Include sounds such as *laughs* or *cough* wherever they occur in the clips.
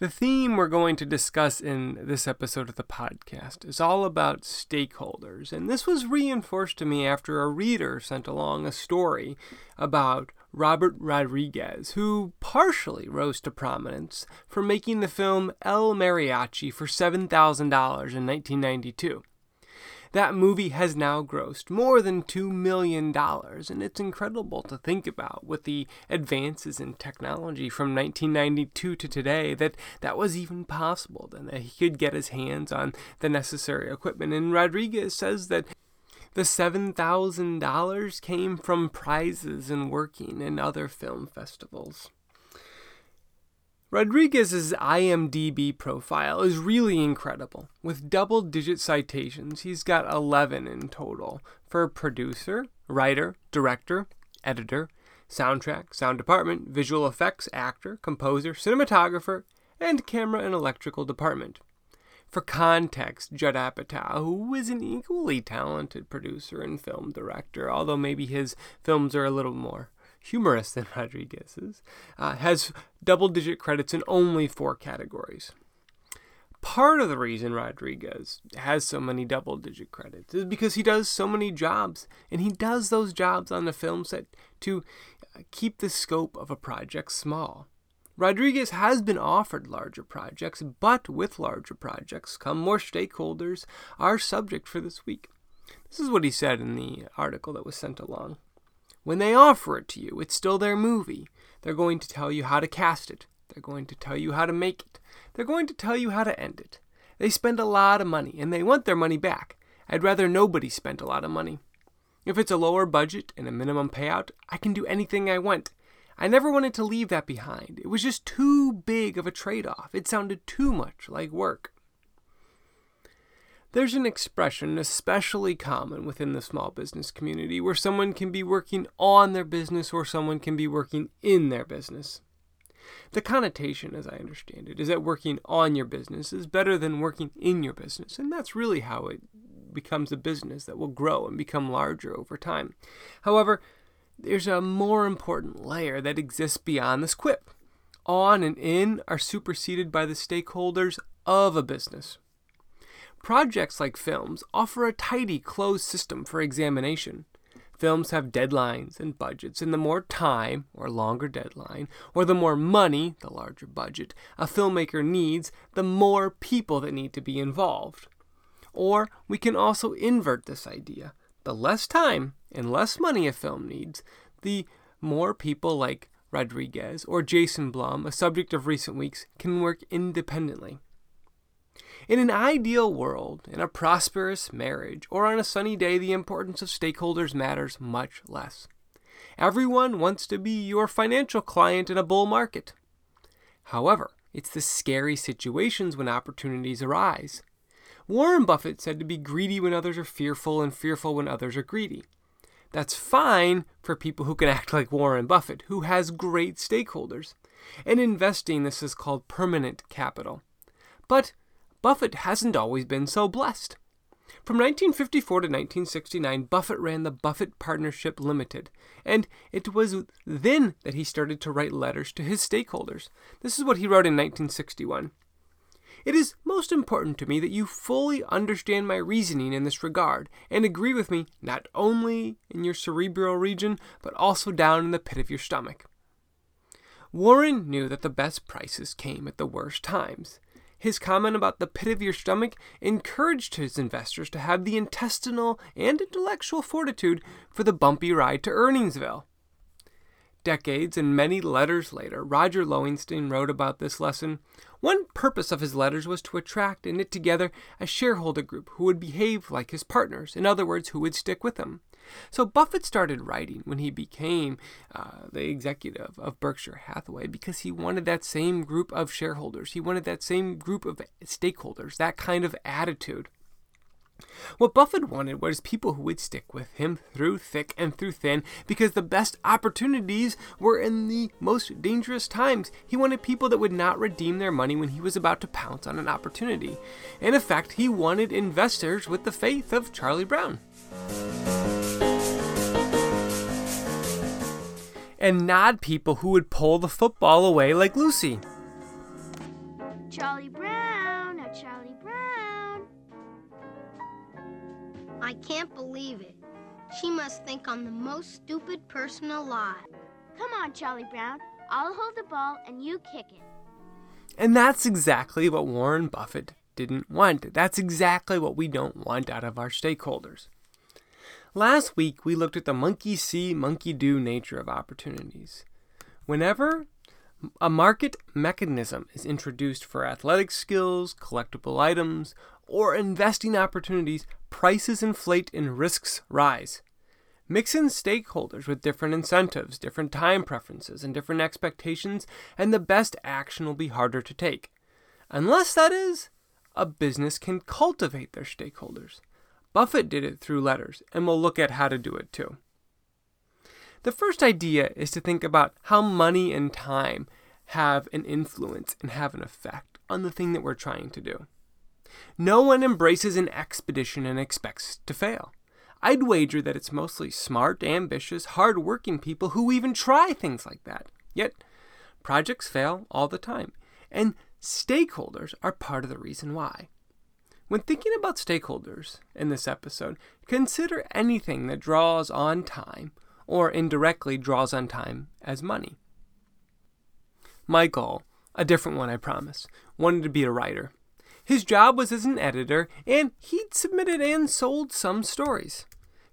The theme we're going to discuss in this episode of the podcast is all about stakeholders, and this was reinforced to me after a reader sent along a story about Robert Rodriguez, who partially rose to prominence for making the film El Mariachi for $7,000 in 1992. That movie has now grossed more than $2 million, and it's incredible to think about with the advances in technology from 1992 to today that that was even possible, and that he could get his hands on the necessary equipment. And Rodriguez says that the $7,000 came from prizes and working in other film festivals. Rodriguez's IMDb profile is really incredible. With double digit citations, he's got 11 in total for producer, writer, director, editor, soundtrack, sound department, visual effects, actor, composer, cinematographer, and camera and electrical department. For context, Judd Apatow, who is an equally talented producer and film director, although maybe his films are a little more humorous than *laughs* Rodriguez's, uh, has double digit credits in only four categories. Part of the reason Rodriguez has so many double digit credits is because he does so many jobs, and he does those jobs on the film set to uh, keep the scope of a project small. Rodriguez has been offered larger projects, but with larger projects come more stakeholders, our subject for this week. This is what he said in the article that was sent along. When they offer it to you, it's still their movie. They're going to tell you how to cast it. They're going to tell you how to make it. They're going to tell you how to end it. They spend a lot of money and they want their money back. I'd rather nobody spent a lot of money. If it's a lower budget and a minimum payout, I can do anything I want. I never wanted to leave that behind. It was just too big of a trade off. It sounded too much like work. There's an expression especially common within the small business community where someone can be working on their business or someone can be working in their business. The connotation, as I understand it, is that working on your business is better than working in your business, and that's really how it becomes a business that will grow and become larger over time. However, there's a more important layer that exists beyond this quip. On and in are superseded by the stakeholders of a business. Projects like films offer a tidy, closed system for examination. Films have deadlines and budgets, and the more time, or longer deadline, or the more money, the larger budget, a filmmaker needs, the more people that need to be involved. Or we can also invert this idea. The less time and less money a film needs, the more people like Rodriguez or Jason Blum, a subject of recent weeks, can work independently. In an ideal world, in a prosperous marriage, or on a sunny day, the importance of stakeholders matters much less. Everyone wants to be your financial client in a bull market. However, it's the scary situations when opportunities arise. Warren Buffett said to be greedy when others are fearful and fearful when others are greedy. That's fine for people who can act like Warren Buffett, who has great stakeholders. In investing, this is called permanent capital. But Buffett hasn't always been so blessed. From 1954 to 1969, Buffett ran the Buffett Partnership Limited, and it was then that he started to write letters to his stakeholders. This is what he wrote in 1961. It is most important to me that you fully understand my reasoning in this regard and agree with me not only in your cerebral region, but also down in the pit of your stomach. Warren knew that the best prices came at the worst times. His comment about the pit of your stomach encouraged his investors to have the intestinal and intellectual fortitude for the bumpy ride to Earningsville. Decades and many letters later, Roger Lowenstein wrote about this lesson. One purpose of his letters was to attract and knit together a shareholder group who would behave like his partners, in other words, who would stick with him. So Buffett started writing when he became uh, the executive of Berkshire Hathaway because he wanted that same group of shareholders. He wanted that same group of stakeholders, that kind of attitude. What Buffett wanted was people who would stick with him through thick and through thin because the best opportunities were in the most dangerous times. He wanted people that would not redeem their money when he was about to pounce on an opportunity. In effect, he wanted investors with the faith of Charlie Brown. And not people who would pull the football away like Lucy. Charlie Brown, now Charlie Brown. I can't believe it. She must think I'm the most stupid person alive. Come on, Charlie Brown. I'll hold the ball and you kick it. And that's exactly what Warren Buffett didn't want. That's exactly what we don't want out of our stakeholders. Last week, we looked at the monkey see, monkey do nature of opportunities. Whenever a market mechanism is introduced for athletic skills, collectible items, or investing opportunities, prices inflate and risks rise. Mix in stakeholders with different incentives, different time preferences, and different expectations, and the best action will be harder to take. Unless, that is, a business can cultivate their stakeholders. Buffett did it through letters, and we'll look at how to do it too. The first idea is to think about how money and time have an influence and have an effect on the thing that we're trying to do. No one embraces an expedition and expects to fail. I'd wager that it's mostly smart, ambitious, hard-working people who even try things like that. Yet, projects fail all the time, and stakeholders are part of the reason why. When thinking about stakeholders in this episode, consider anything that draws on time or indirectly draws on time as money. Michael, a different one I promise, wanted to be a writer. His job was as an editor, and he'd submitted and sold some stories.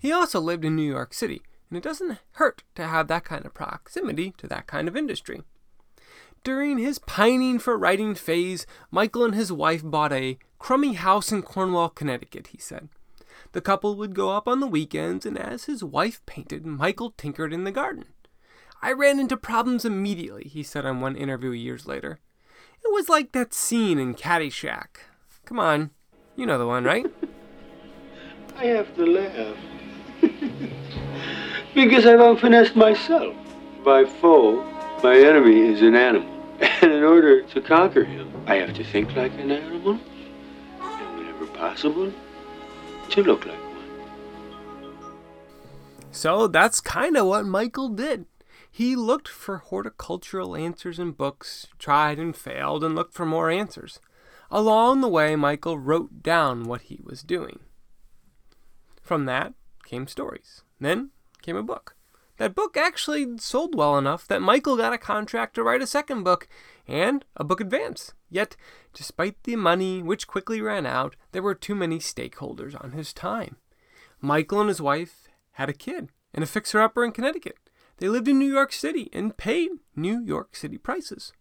He also lived in New York City, and it doesn't hurt to have that kind of proximity to that kind of industry. During his pining for writing phase, Michael and his wife bought a crummy house in Cornwall, Connecticut, he said. The couple would go up on the weekends, and as his wife painted, Michael tinkered in the garden. I ran into problems immediately, he said on one interview years later. It was like that scene in Caddyshack. Come on, you know the one, right? *laughs* I have to laugh. *laughs* because I've outfinessed myself. by foe, my enemy, is an animal. *laughs* And in order to conquer him, I have to think like an animal, possible, to look like one. So that's kind of what Michael did. He looked for horticultural answers in books, tried and failed, and looked for more answers. Along the way, Michael wrote down what he was doing. From that came stories. Then came a book. That book actually sold well enough that Michael got a contract to write a second book and a book advance. Yet, despite the money, which quickly ran out, there were too many stakeholders on his time. Michael and his wife had a kid and a fixer upper in Connecticut. They lived in New York City and paid New York City prices.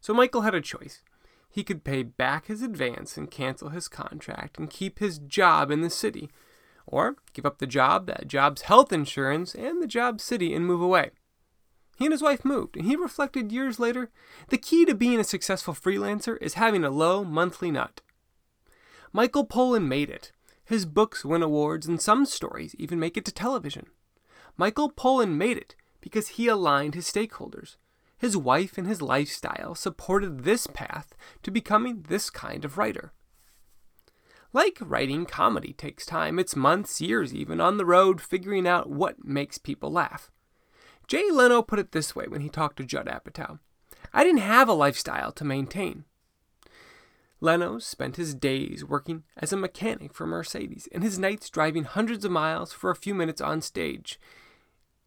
So Michael had a choice. He could pay back his advance and cancel his contract and keep his job in the city, or give up the job, that job's health insurance, and the job city and move away. He and his wife moved, and he reflected years later the key to being a successful freelancer is having a low monthly nut. Michael Pollan made it. His books win awards, and some stories even make it to television. Michael Pollan made it because he aligned his stakeholders. His wife and his lifestyle supported this path to becoming this kind of writer. Like writing comedy takes time, it's months, years even, on the road figuring out what makes people laugh. Jay Leno put it this way when he talked to Judd Apatow I didn't have a lifestyle to maintain. Leno spent his days working as a mechanic for Mercedes and his nights driving hundreds of miles for a few minutes on stage.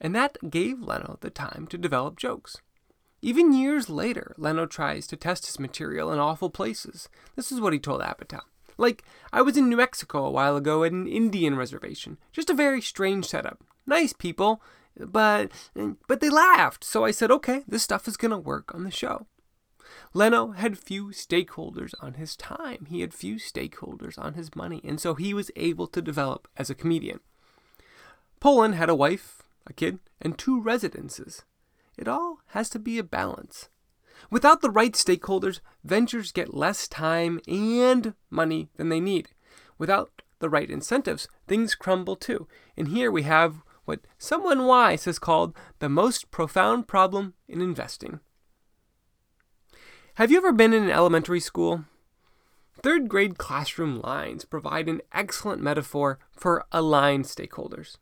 And that gave Leno the time to develop jokes. Even years later, Leno tries to test his material in awful places. This is what he told Apatow. Like, I was in New Mexico a while ago at an Indian reservation. Just a very strange setup. Nice people, but but they laughed. So I said, "Okay, this stuff is going to work on the show." Leno had few stakeholders on his time. He had few stakeholders on his money, and so he was able to develop as a comedian. Pollan had a wife, a kid, and two residences. It all has to be a balance. Without the right stakeholders, ventures get less time and money than they need. Without the right incentives, things crumble too. And here we have what someone wise has called the most profound problem in investing. Have you ever been in an elementary school? Third grade classroom lines provide an excellent metaphor for aligned stakeholders.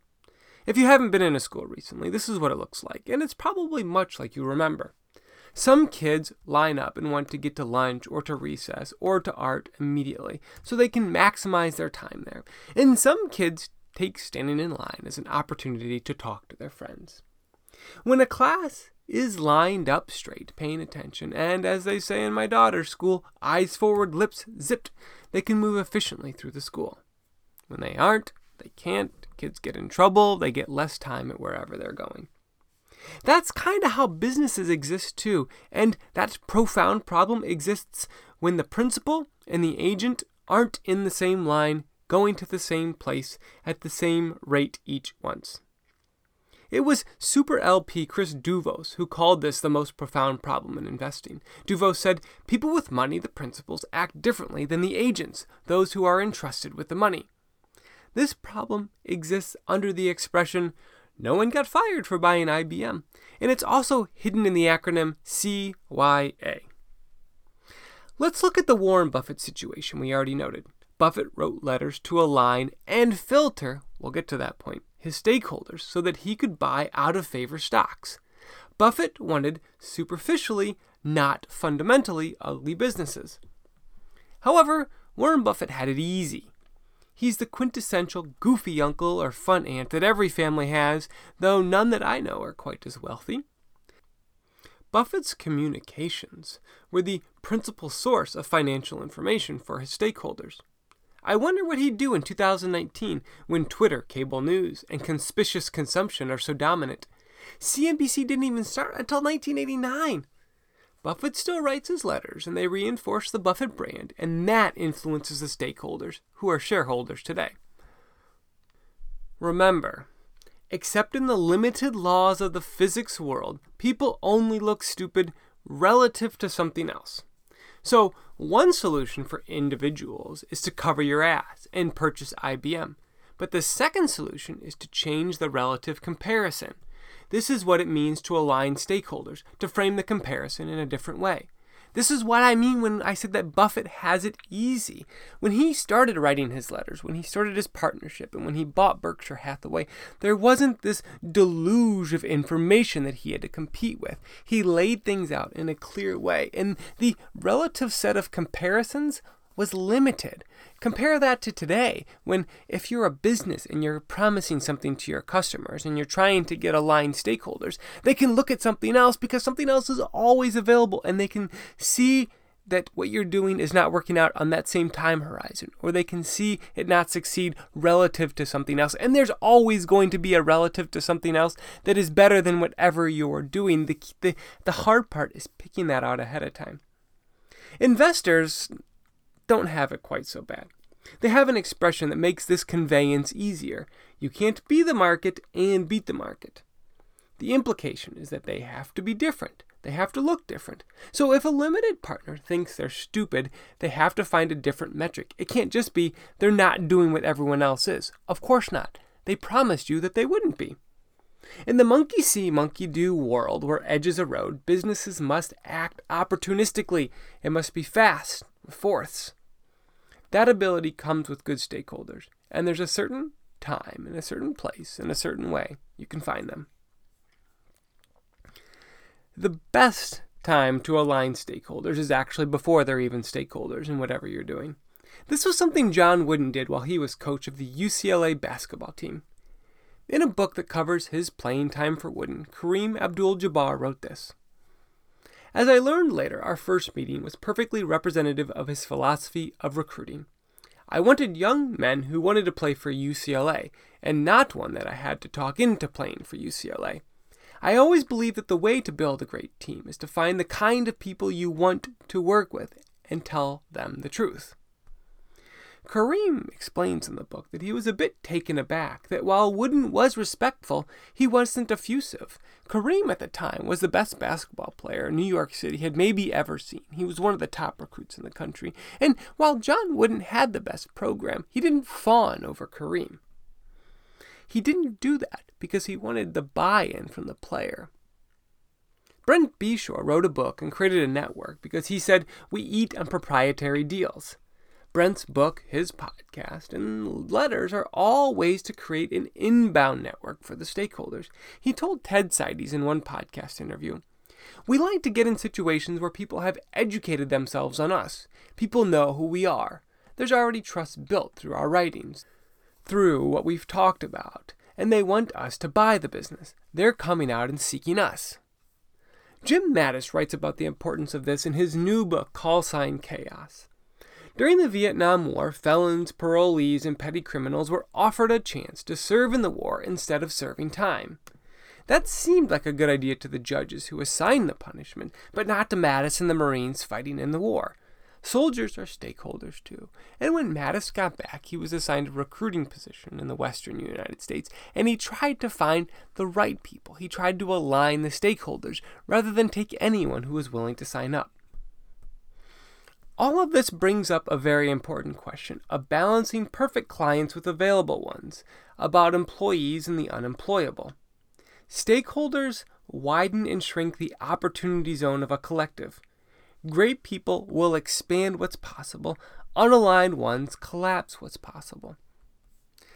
If you haven't been in a school recently, this is what it looks like, and it's probably much like you remember. Some kids line up and want to get to lunch or to recess or to art immediately so they can maximize their time there. And some kids take standing in line as an opportunity to talk to their friends. When a class is lined up straight, paying attention, and as they say in my daughter's school, eyes forward, lips zipped, they can move efficiently through the school. When they aren't, they can't, kids get in trouble, they get less time at wherever they're going. That's kind of how businesses exist too, and that profound problem exists when the principal and the agent aren't in the same line, going to the same place at the same rate each once. It was Super LP Chris Douvos who called this the most profound problem in investing. Douvos said, People with money, the principals, act differently than the agents, those who are entrusted with the money. This problem exists under the expression, no one got fired for buying IBM, and it's also hidden in the acronym CYA. Let's look at the Warren Buffett situation we already noted. Buffett wrote letters to align and filter, we'll get to that point, his stakeholders so that he could buy out of favor stocks. Buffett wanted superficially, not fundamentally, ugly businesses. However, Warren Buffett had it easy. He's the quintessential goofy uncle or fun aunt that every family has, though none that I know are quite as wealthy. Buffett's communications were the principal source of financial information for his stakeholders. I wonder what he'd do in 2019 when Twitter, cable news, and conspicuous consumption are so dominant. CNBC didn't even start until 1989. Buffett still writes his letters, and they reinforce the Buffett brand, and that influences the stakeholders, who are shareholders today. Remember, except in the limited laws of the physics world, people only look stupid relative to something else. So, one solution for individuals is to cover your ass and purchase IBM. But the second solution is to change the relative comparison. This is what it means to align stakeholders, to frame the comparison in a different way. This is what I mean when I said that Buffett has it easy. When he started writing his letters, when he started his partnership, and when he bought Berkshire Hathaway, there wasn't this deluge of information that he had to compete with. He laid things out in a clear way, and the relative set of comparisons was limited. Compare that to today, when if you're a business and you're promising something to your customers and you're trying to get aligned stakeholders, they can look at something else because something else is always available and they can see that what you're doing is not working out on that same time horizon, or they can see it not succeed relative to something else. And there's always going to be a relative to something else that is better than whatever you're doing. The, the, the hard part is picking that out ahead of time. Investors don't have it quite so bad. They have an expression that makes this conveyance easier. You can't be the market and beat the market. The implication is that they have to be different. They have to look different. So if a limited partner thinks they're stupid, they have to find a different metric. It can't just be they're not doing what everyone else is. Of course not. They promised you that they wouldn't be. In the monkey see, monkey do world where edges erode, businesses must act opportunistically. It must be fast, fourths. That ability comes with good stakeholders, and there's a certain time and a certain place and a certain way you can find them. The best time to align stakeholders is actually before they're even stakeholders in whatever you're doing. This was something John Wooden did while he was coach of the UCLA basketball team. In a book that covers his playing time for Wooden, Kareem Abdul Jabbar wrote this as I learned later, our first meeting was perfectly representative of his philosophy of recruiting. I wanted young men who wanted to play for UCLA, and not one that I had to talk into playing for UCLA. I always believe that the way to build a great team is to find the kind of people you want to work with and tell them the truth. Kareem explains in the book that he was a bit taken aback that while Wooden was respectful, he wasn't effusive. Kareem at the time was the best basketball player New York City had maybe ever seen. He was one of the top recruits in the country. And while John Wooden had the best program, he didn't fawn over Kareem. He didn't do that because he wanted the buy in from the player. Brent Beshore wrote a book and created a network because he said, We eat on proprietary deals. Brent's book, his podcast, and letters are all ways to create an inbound network for the stakeholders. He told Ted Seides in one podcast interview We like to get in situations where people have educated themselves on us. People know who we are. There's already trust built through our writings, through what we've talked about, and they want us to buy the business. They're coming out and seeking us. Jim Mattis writes about the importance of this in his new book, Call Sign Chaos. During the Vietnam War, felons, parolees, and petty criminals were offered a chance to serve in the war instead of serving time. That seemed like a good idea to the judges who assigned the punishment, but not to Mattis and the Marines fighting in the war. Soldiers are stakeholders too, and when Mattis got back, he was assigned a recruiting position in the western United States, and he tried to find the right people. He tried to align the stakeholders rather than take anyone who was willing to sign up. All of this brings up a very important question of balancing perfect clients with available ones, about employees and the unemployable. Stakeholders widen and shrink the opportunity zone of a collective. Great people will expand what's possible, unaligned ones collapse what's possible.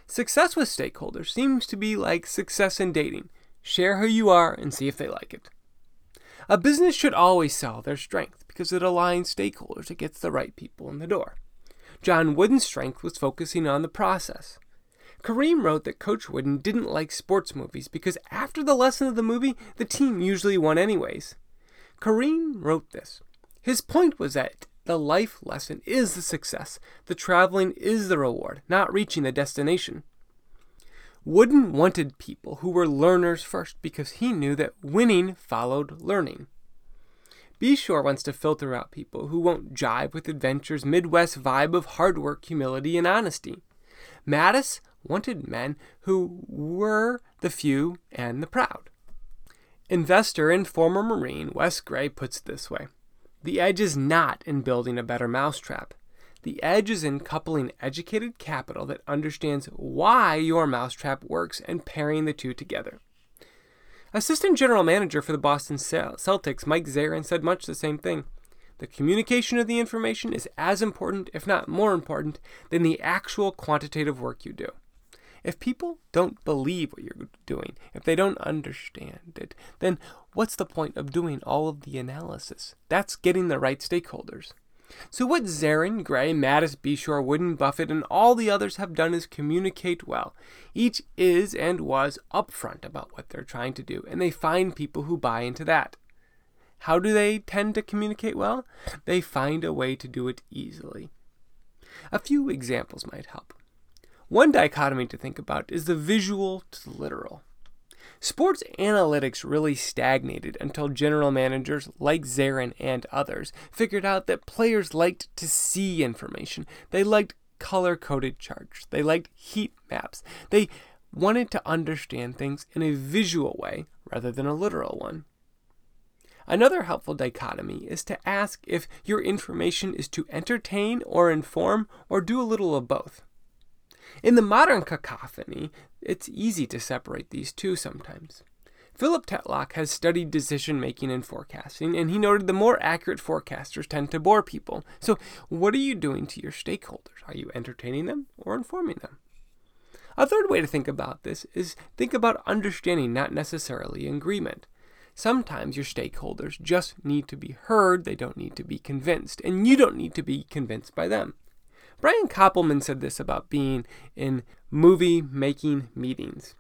Success with stakeholders seems to be like success in dating share who you are and see if they like it. A business should always sell their strength because it aligns stakeholders, it gets the right people in the door. John Wooden's strength was focusing on the process. Kareem wrote that Coach Wooden didn't like sports movies because after the lesson of the movie, the team usually won anyways. Kareem wrote this. His point was that the life lesson is the success, the traveling is the reward, not reaching the destination. Wooden wanted people who were learners first because he knew that winning followed learning. Beshore wants to filter out people who won't jive with Adventure's Midwest vibe of hard work, humility, and honesty. Mattis wanted men who were the few and the proud. Investor and former Marine Wes Gray puts it this way The edge is not in building a better mousetrap. The edge is in coupling educated capital that understands why your mousetrap works and pairing the two together. Assistant General Manager for the Boston Celtics, Mike Zarren, said much the same thing. The communication of the information is as important, if not more important, than the actual quantitative work you do. If people don't believe what you're doing, if they don't understand it, then what's the point of doing all of the analysis? That's getting the right stakeholders. So, what Zarren, Gray, Mattis, Beshore, Wooden, Buffett, and all the others have done is communicate well. Each is and was upfront about what they're trying to do, and they find people who buy into that. How do they tend to communicate well? They find a way to do it easily. A few examples might help. One dichotomy to think about is the visual to the literal. Sports analytics really stagnated until general managers like Zarren and others figured out that players liked to see information. They liked color coded charts. They liked heat maps. They wanted to understand things in a visual way rather than a literal one. Another helpful dichotomy is to ask if your information is to entertain or inform or do a little of both. In the modern cacophony, it's easy to separate these two sometimes. Philip Tetlock has studied decision making and forecasting, and he noted the more accurate forecasters tend to bore people. So, what are you doing to your stakeholders? Are you entertaining them or informing them? A third way to think about this is think about understanding, not necessarily agreement. Sometimes your stakeholders just need to be heard, they don't need to be convinced, and you don't need to be convinced by them. Brian Koppelman said this about being in movie making meetings.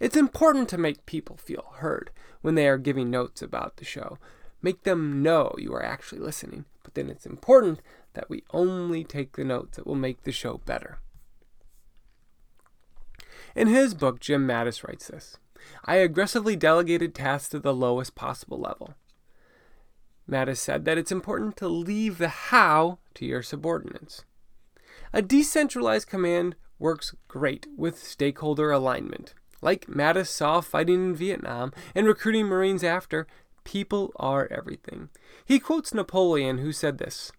It's important to make people feel heard when they are giving notes about the show. Make them know you are actually listening, but then it's important that we only take the notes that will make the show better. In his book, Jim Mattis writes this I aggressively delegated tasks to the lowest possible level. Mattis said that it's important to leave the how to your subordinates. A decentralized command works great with stakeholder alignment. Like Mattis saw fighting in Vietnam and recruiting Marines after, people are everything. He quotes Napoleon, who said this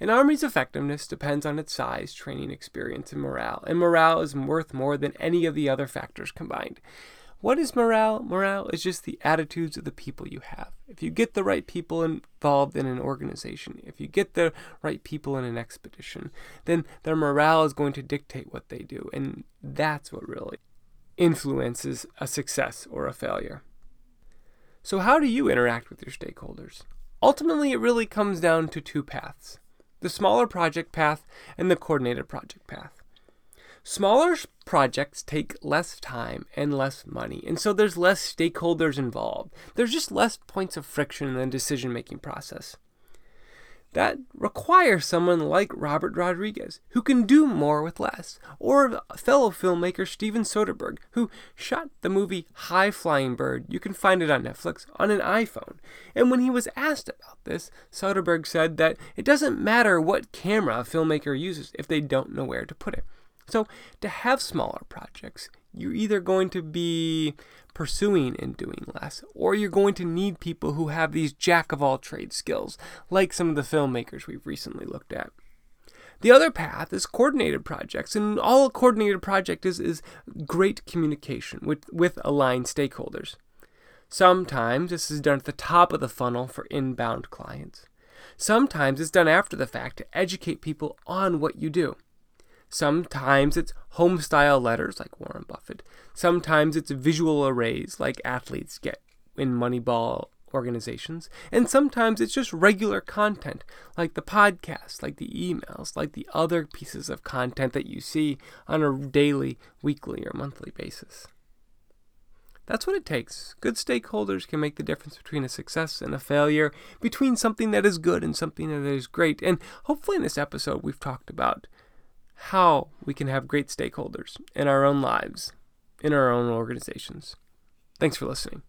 An army's effectiveness depends on its size, training experience, and morale, and morale is worth more than any of the other factors combined. What is morale? Morale is just the attitudes of the people you have. If you get the right people involved in an organization, if you get the right people in an expedition, then their morale is going to dictate what they do. And that's what really influences a success or a failure. So, how do you interact with your stakeholders? Ultimately, it really comes down to two paths the smaller project path and the coordinated project path. Smaller projects take less time and less money, and so there's less stakeholders involved. There's just less points of friction in the decision making process. That requires someone like Robert Rodriguez, who can do more with less, or fellow filmmaker Steven Soderbergh, who shot the movie High Flying Bird, you can find it on Netflix, on an iPhone. And when he was asked about this, Soderbergh said that it doesn't matter what camera a filmmaker uses if they don't know where to put it. So, to have smaller projects, you're either going to be pursuing and doing less, or you're going to need people who have these jack of all trades skills, like some of the filmmakers we've recently looked at. The other path is coordinated projects, and all a coordinated project is is great communication with, with aligned stakeholders. Sometimes this is done at the top of the funnel for inbound clients. Sometimes it's done after the fact to educate people on what you do. Sometimes it's home style letters like Warren Buffett. Sometimes it's visual arrays like athletes get in Moneyball organizations. And sometimes it's just regular content like the podcast, like the emails, like the other pieces of content that you see on a daily, weekly, or monthly basis. That's what it takes. Good stakeholders can make the difference between a success and a failure, between something that is good and something that is great. And hopefully, in this episode, we've talked about how we can have great stakeholders in our own lives, in our own organizations. Thanks for listening.